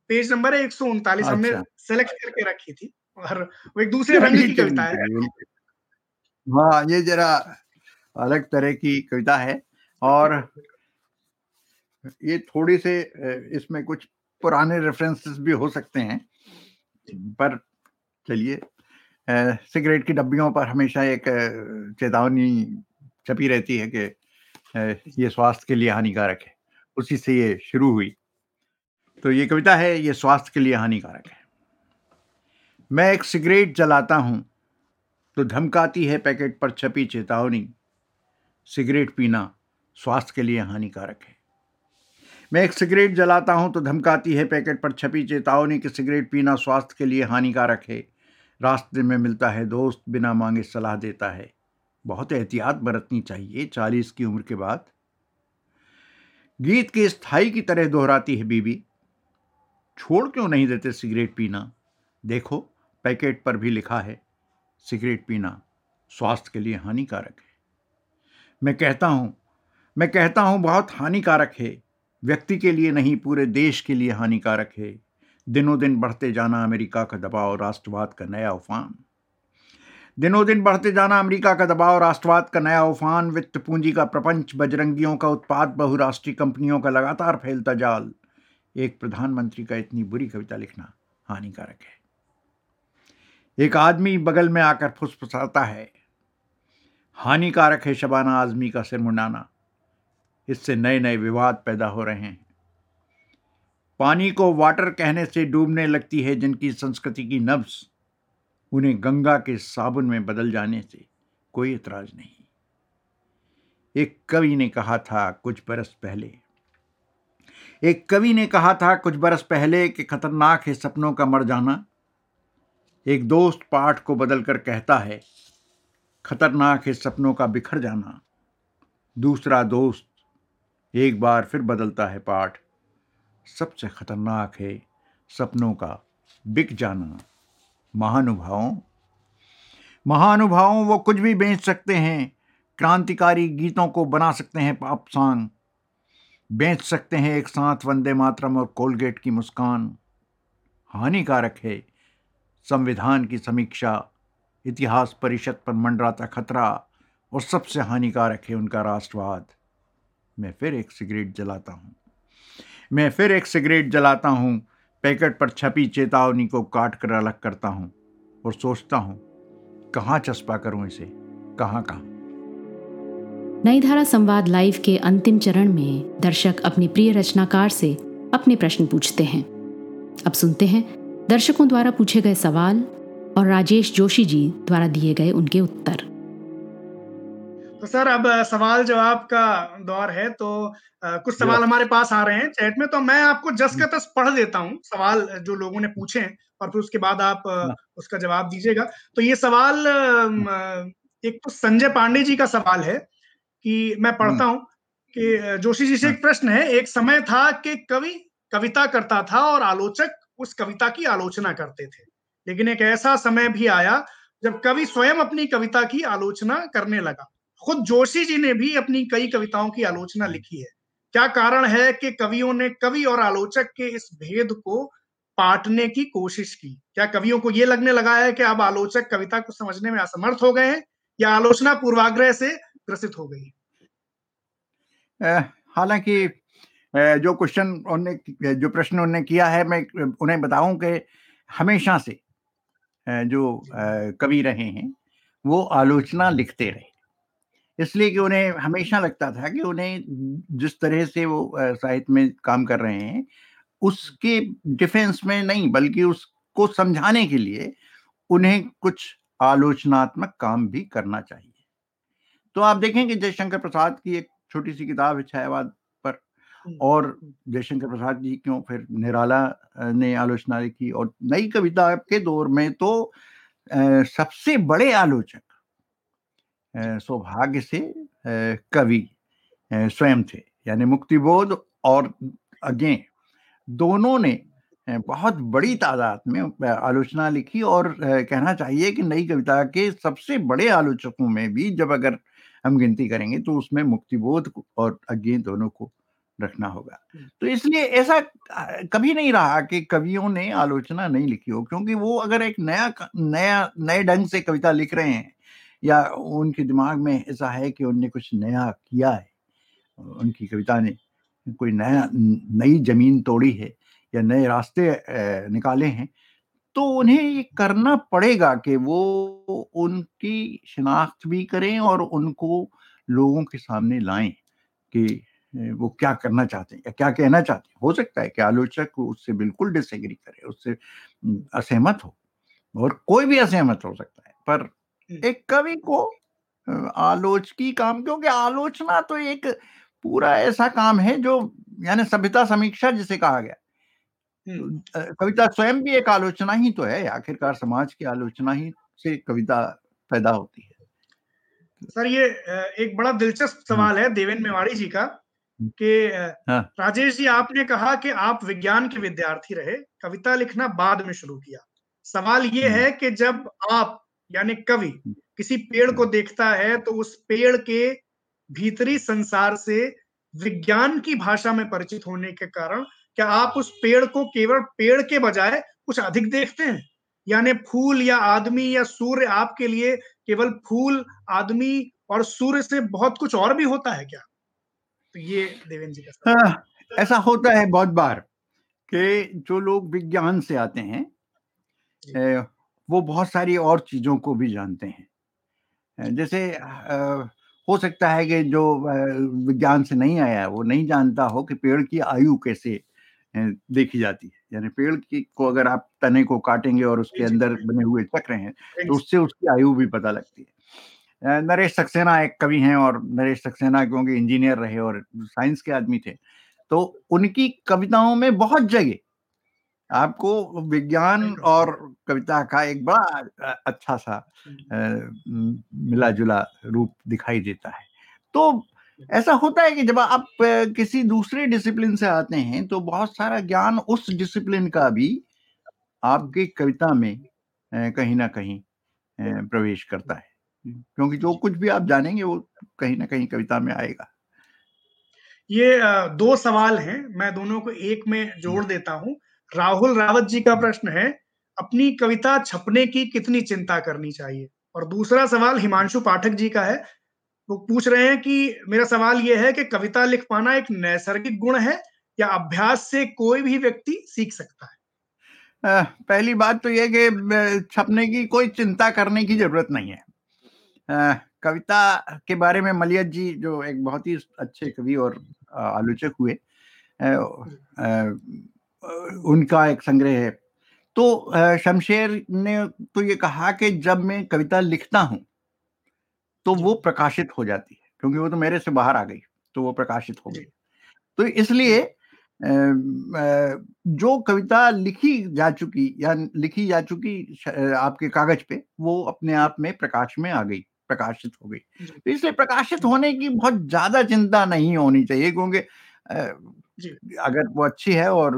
पेज नंबर है एक सौ उनतालीस हमने अच्छा। सेलेक्ट करके रखी थी और वो एक दूसरे रंग की कविता है। हाँ ये जरा अलग तरह की कविता है और ये थोड़ी से इसमें कुछ पुराने रेफरेंसेस भी हो सकते हैं। पर चलिए सिगरेट की डब्बियों पर हमेशा एक चेतावनी छपी रहती है कि ये स्वास्थ्य के लिए हानिकारक है। उसी से ये शुरू हुई। तो ये कविता है ये स्वास्थ्य के लिए हानिकारक है। मैं एक सिगरेट जलाता हूँ। तो धमकाती है पैकेट पर छपी चेतावनी। सिगरेट पीना स्वास्थ्य के लिए हानिकारक है। मैं एक सिगरेट जलाता हूँ तो धमकाती है पैकेट पर छपी चेतावनी कि सिगरेट पीना स्वास्थ्य के लिए हानिकारक है। रास्ते में मिलता है दोस्त, बिना मांगे सलाह देता है। बहुत एहतियात बरतनी चाहिए, चालीस की उम्र के बाद। गीत के स्थायी की तरह दोहराती है बीबी। छोड़ क्यों नहीं देते सिगरेट पीना? देखो। पैकेट पर भी लिखा है, सिगरेट पीना स्वास्थ्य के लिए हानिकारक है। मैं कहता हूँ, मैं कहता हूँ बहुत हानिकारक है, व्यक्ति के लिए नहीं, पूरे देश के लिए हानिकारक है। दिनों दिन बढ़ते जाना अमेरिका का दबाव राष्ट्रवाद का नया उफान। दिनों दिन बढ़ते जाना अमेरिका का दबाव राष्ट्रवाद का नया उफान, वित्त पूंजी का प्रपंच, बजरंगियों का उत्पाद, बहुराष्ट्रीय कंपनियों का लगातार फैलता जाल। एक प्रधानमंत्री का इतनी बुरी कविता लिखना हानिकारक है। एक आदमी बगल में आकर फुसफुसाता है। हानिकारक है शबाना आजमी का सिर मुंडाना। इससे नए नए विवाद पैदा हो रहे हैं। पानी को वाटर कहने से डूबने लगती है जिनकी संस्कृति की नब्स उन्हें गंगा के साबुन में बदल जाने से कोई इतराज नहीं। एक कवि ने कहा था कुछ बरस पहले। एक कवि ने कहा था कुछ बरस पहले कि खतरनाक है सपनों का मर जाना। एक दोस्त पाठ को बदलकर कहता है, खतरनाक है सपनों का बिखर जाना। दूसरा दोस्त एक बार फिर बदलता है पाठ। सबसे खतरनाक है सपनों का बिक जाना। महानुभावों महानुभावों, वो कुछ भी बेच सकते हैं। क्रांतिकारी गीतों को बना सकते हैं पाप सॉन्ग बेच सकते हैं एक साथ वंदे मातरम और कोलगेट की मुस्कान। हानिकारक है संविधान की समीक्षा, इतिहास परिषद पर मंडराता खतरा और सबसे हानिकारक है उनका राष्ट्रवाद। मैं फिर एक सिगरेट जलाता हूँ। मैं फिर एक सिगरेट जलाता हूँ, पैकेट पर छपी चेतावनी को काट कर अलग करता हूँ और सोचता हूँ, कहाँ चस्पा करूँ इसे? कहाँ कहाँ? नई धारा संवाद लाइव के अंतिम चरण में दर्शक अपने प्रिय रचनाकार से अपने प्रश्न पूछते हैं। अब सुनते हैं दर्शकों द्वारा पूछे गए सवाल और राजेश जोशी जी द्वारा दिए गए उनके उत्तर। तो सर अब सवाल जवाब का दौर है तो कुछ सवाल हमारे पास आ रहे हैं चैट में तो मैं आपको जस का तस पढ़ देता हूँ सवाल जो लोगों ने पूछे हैं और फिर उसके बाद आप। उसका जवाब दीजिएगा। तो ये सवाल एक तो संजय पांडे जी का सवाल है कि मैं पढ़ता हूँ कि जोशी जी से एक। प्रश्न है एक समय था कि कवि कविता करता था और आलोचक उस कविता की आलोचना करते थे। लेकिन एक ऐसा समय भी आया जब कवि स्वयं अपनी कविता की आलोचना करने लगा। खुद जोशी जी ने भी अपनी कई कविताओं की आलोचना लिखी है। क्या कारण है कि कवियों ने, कवि और आलोचक के इस भेद को पाटने की कोशिश की? क्या कवियों को यह लगने लगा है कि अब आलोचक कविता को समझने में असमर्थ हो गए हैं या आलोचना पूर्वाग्रह से ग्रसित हो गई हालाँकि जो क्वेश्चन उन्होंने जो प्रश्न उन्होंने किया है, मैं उन्हें बताऊँ कि हमेशा से जो कवि रहे हैं, वो आलोचना लिखते रहे। इसलिए कि उन्हें हमेशा लगता था कि उन्हें जिस तरह से वो साहित्य में काम कर रहे हैं, उसके डिफेंस में नहीं, बल्कि उसको समझाने के लिए उन्हें कुछ आलोचनात्मक काम भी करना चाहिए। तो आप देखेंगे जयशंकर प्रसाद की एक छोटी सी किताब है छायावाद और जयशंकर प्रसाद जी क्यों फिर निराला ने आलोचना लिखी और नई कविता के दौर में तो सबसे बड़े आलोचक सौभाग्य से कवि स्वयं थे यानी मुक्तिबोध और अज्ञे दोनों ने बहुत बड़ी तादाद में आलोचना लिखी और कहना चाहिए कि नई कविता के सबसे बड़े आलोचकों में भी जब अगर हम गिनती करेंगे तो उसमें मुक्तिबोध और अज्ञे दोनों को रखना होगा। तो इसलिए ऐसा कभी नहीं रहा कि कवियों ने आलोचना नहीं लिखी हो क्योंकि वो अगर एक नया नया नए ढंग से कविता लिख रहे हैं या उनके दिमाग में ऐसा है कि उनने कुछ नया किया है उनकी कविता ने कोई नया नई ज़मीन तोड़ी है या नए रास्ते निकाले हैं तो उन्हें ये करना पड़ेगा कि वो उनकी शिनाख्त भी करें और उनको लोगों के सामने लाएँ कि वो क्या करना चाहते हैं या क्या कहना चाहते हैं? हो सकता है कि आलोचक उससे बिल्कुल डिसएग्री करे उससे असहमत हो और कोई भी असहमत हो सकता है पर एक कवि को आलोचकी काम क्योंकि आलोचना तो एक पूरा ऐसा काम है जो यानी सभ्यता समीक्षा जिसे कहा गया। तो, कविता स्वयं भी एक आलोचना ही तो है आखिरकार समाज की आलोचना ही से कविता पैदा होती है। सर ये एक बड़ा दिलचस्प सवाल है देवेंद्र मेवाड़ी जी का। कि हाँ। राजेश जी आपने कहा कि आप विज्ञान के विद्यार्थी रहे कविता लिखना बाद में शुरू किया। सवाल ये है कि जब आप यानी कवि किसी पेड़ को देखता है तो उस पेड़ के भीतरी संसार से विज्ञान की भाषा में परिचित होने के कारण क्या आप उस पेड़ को केवल पेड़ के बजाय कुछ अधिक देखते हैं? यानी फूल या आदमी या सूर्य आपके लिए केवल फूल आदमी और सूर्य से बहुत कुछ और भी होता है क्या? तो ये देवेंद्र जी का हाँ, ऐसा होता है बहुत बार कि जो लोग विज्ञान से आते हैं वो बहुत सारी और चीज़ों को भी जानते हैं। जैसे हो सकता है कि जो विज्ञान से नहीं आया वो नहीं जानता हो कि पेड़ की आयु कैसे देखी जाती है। यानी पेड़ की को अगर आप तने को काटेंगे और उसके अंदर बने हुए चक्र हैं तो उससे उसकी आयु भी पता लगती है। नरेश सक्सेना एक कवि हैं और नरेश सक्सेना क्योंकि इंजीनियर रहे और साइंस के आदमी थे। तो उनकी कविताओं में बहुत जगह आपको विज्ञान और कविता का एक बड़ा अच्छा सा मिला जुला रूप दिखाई देता है। तो ऐसा होता है कि जब आप किसी दूसरे डिसिप्लिन से आते हैं तो बहुत सारा ज्ञान उस डिसिप्लिन का भी आपकी कविता में कहीं ना कहीं प्रवेश करता है। क्योंकि जो कुछ भी आप जानेंगे वो कहीं ना कहीं कविता में आएगा। ये दो सवाल हैं। मैं दोनों को एक में जोड़ देता हूँ। राहुल रावत जी का प्रश्न है अपनी कविता छपने की कितनी चिंता करनी चाहिए? और दूसरा सवाल हिमांशु पाठक जी का है। वो पूछ रहे हैं कि मेरा सवाल यह है कि कविता लिख पाना एक नैसर्गिक गुण है या अभ्यास से कोई भी व्यक्ति सीख सकता है? पहली बात तो यह कि छपने की कोई चिंता करने की ज़रूरत नहीं है। आ, कविता के बारे में मलियत जी जो एक बहुत ही अच्छे कवि और आलोचक हुए आ, उनका एक संग्रह है। तो शमशेर ने तो ये कहा कि जब मैं कविता लिखता हूँ तो वो प्रकाशित हो जाती है क्योंकि वो तो मेरे से बाहर आ गई तो वो प्रकाशित हो गई। तो इसलिए जो। कविता लिखी जा चुकी या लिखी जा चुकी आपके कागज़ पे वो अपने आप में प्रकाश में आ गई। प्रकाशित हो गई। तो इसलिए प्रकाशित होने की बहुत ज़्यादा चिंता नहीं होनी चाहिए क्योंकि अगर वो अच्छी है और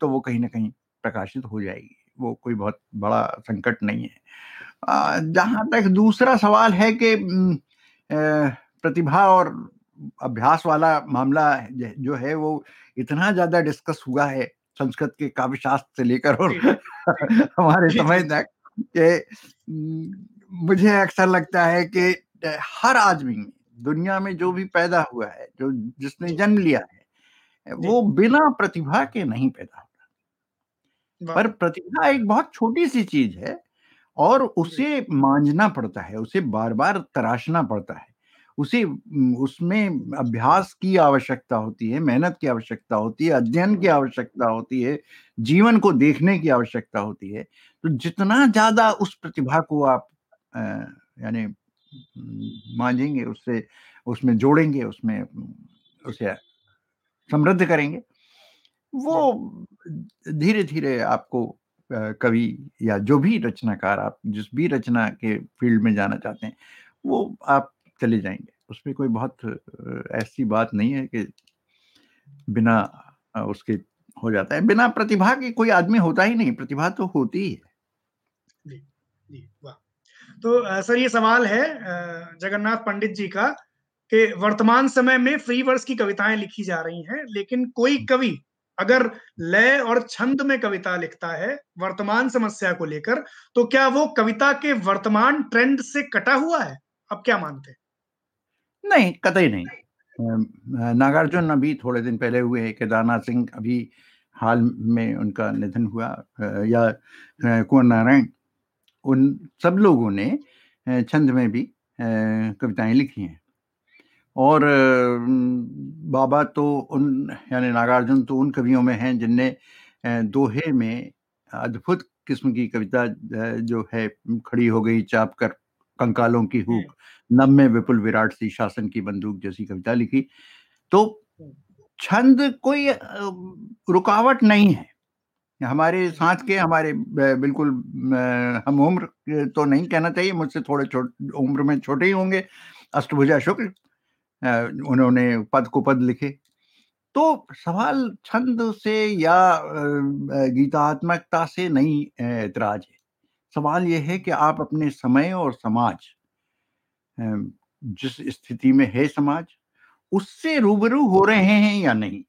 तो वो कहीं ना कहीं प्रकाशित हो जाएगी। वो कोई बहुत बड़ा संकट नहीं है। जहाँ तक दूसरा सवाल है कि प्रतिभा और अभ्यास वाला मामला जो है वो इतना ज़्यादा डिस्कस हुआ है संस्कृत के काव्य शास्त्र से लेकर और हमारे समय तक कि मुझे अक्सर लगता है कि हर आदमी दुनिया में जो भी पैदा हुआ है जो जिसने जन्म लिया है वो बिना प्रतिभा के नहीं पैदा होता। पर प्रतिभा एक बहुत छोटी सी चीज़ है और उसे मांझना पड़ता है उसे बार बार तराशना पड़ता है। उसे उसमें अभ्यास की आवश्यकता होती है मेहनत की आवश्यकता होती है अध्ययन की आवश्यकता होती है जीवन को देखने की आवश्यकता होती है। तो जितना ज़्यादा उस प्रतिभा को आप यानी मांझेंगे उससे उसमें जोड़ेंगे उसमें उसे समृद्ध करेंगे। वो धीरे धीरे आपको कवि या जो भी रचनाकार आप जिस भी रचना के फ़ील्ड में जाना चाहते हैं वो आप चले जाएँगे। उसमें कोई बहुत ऐसी बात नहीं है कि बिना उसके हो जाता है। बिना प्रतिभा के कोई आदमी होता ही नहीं प्रतिभा तो होती ही है। जी जी वाह। तो सर ये सवाल है जगन्नाथ पंडित जी का कि वर्तमान समय में फ्री वर्स की कविताएँ लिखी जा रही हैं लेकिन कोई। कवि अगर लय और छंद में कविता लिखता है वर्तमान समस्या को लेकर तो क्या वो कविता के वर्तमान ट्रेंड से कटा हुआ है अब क्या मानते हैं नहीं, कतई नहीं। नागार्जुन अभी थोड़े दिन पहले हुए केदारनाथ सिंह अभी हाल में उनका निधन हुआ या कुंवर नारायण, उन सब लोगों ने छंद में भी कविताएँ लिखी हैं। और बाबा तो उन यानी नागार्जुन तो उन कवियों में हैं जिनने दोहे में अद्भुत किस्म की कविता जो है खड़ी हो गई चाप कर कंकालों की हुक नब में विपुल विराट सी शासन की बंदूक जैसी कविता लिखी। तो छंद कोई रुकावट नहीं है। हमारे साथ के हमारे बिल्कुल हम उम्र तो नहीं कहना चाहिए, मुझसे थोड़े छोटे, उम्र में छोटे ही होंगे। अष्टभुजा शुक्ल उन्होंने पद को पद लिखे। तो सवाल छंद से या गीतात्मकता से नहीं ऐतराज है। सवाल यह है कि आप अपने समय और समाज जिस स्थिति में है समाज, उससे रूबरू हो रहे हैं या नहीं?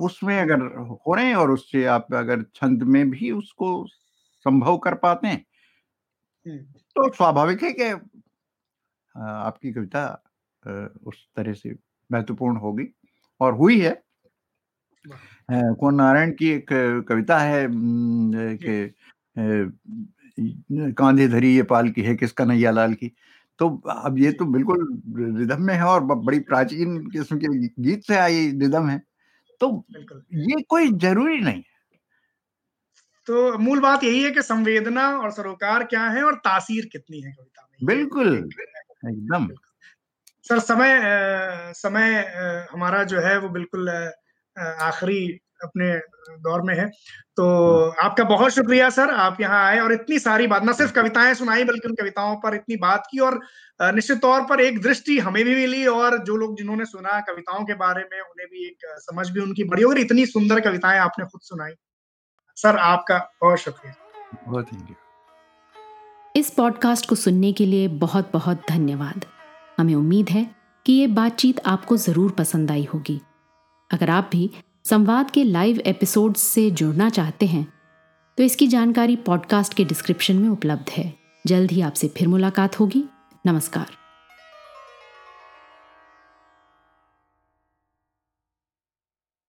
उसमें अगर हो रहे हैं और उससे आप अगर छंद में भी उसको संभव कर पाते हैं तो स्वाभाविक है कि आपकी कविता उस तरह से महत्वपूर्ण होगी और हुई है। कौन नारायण की एक कविता है कि कांधे धरी ये पाल की है किसका नैया लाल की। तो अब ये तो बिल्कुल रिदम में है और बड़ी प्राचीन किस्म के गीत से आई रिदम है। तो ये कोई ज़रूरी नहीं है। तो मूल बात यही है कि संवेदना और सरोकार क्या है और तासीर कितनी है कविता में बिल्कुल। एकदम। सर समय समय हमारा जो है वो बिल्कुल आखिरी अपने दौर में है। तो। आपका बहुत शुक्रिया सर। आप यहाँ आए और इतनी सारी बात न सिर्फ़ कविताएँ सुनाई बल्कि उन कविताओं पर इतनी बात की और निश्चित तौर पर एक दृष्टि हमें भी मिली और जो लोग जिन्होंने सुना कविताओं के बारे में उन्हें भी एक समझ भी उनकी बड़ी और इतनी सुंदर कविताएँ आपने खुद सुनाई। सर आपका बहुत शुक्रिया। बहुत थैंक यू। इस पॉडकास्ट को सुनने के लिए बहुत बहुत धन्यवाद। हमें उम्मीद है कि ये बातचीत आपको ज़रूर पसंद आई होगी। अगर आप भी संवाद के लाइव एपिसोड से जुड़ना चाहते हैं तो इसकी जानकारी पॉडकास्ट के डिस्क्रिप्शन में उपलब्ध है। जल्द ही आपसे फिर मुलाकात होगी। नमस्कार।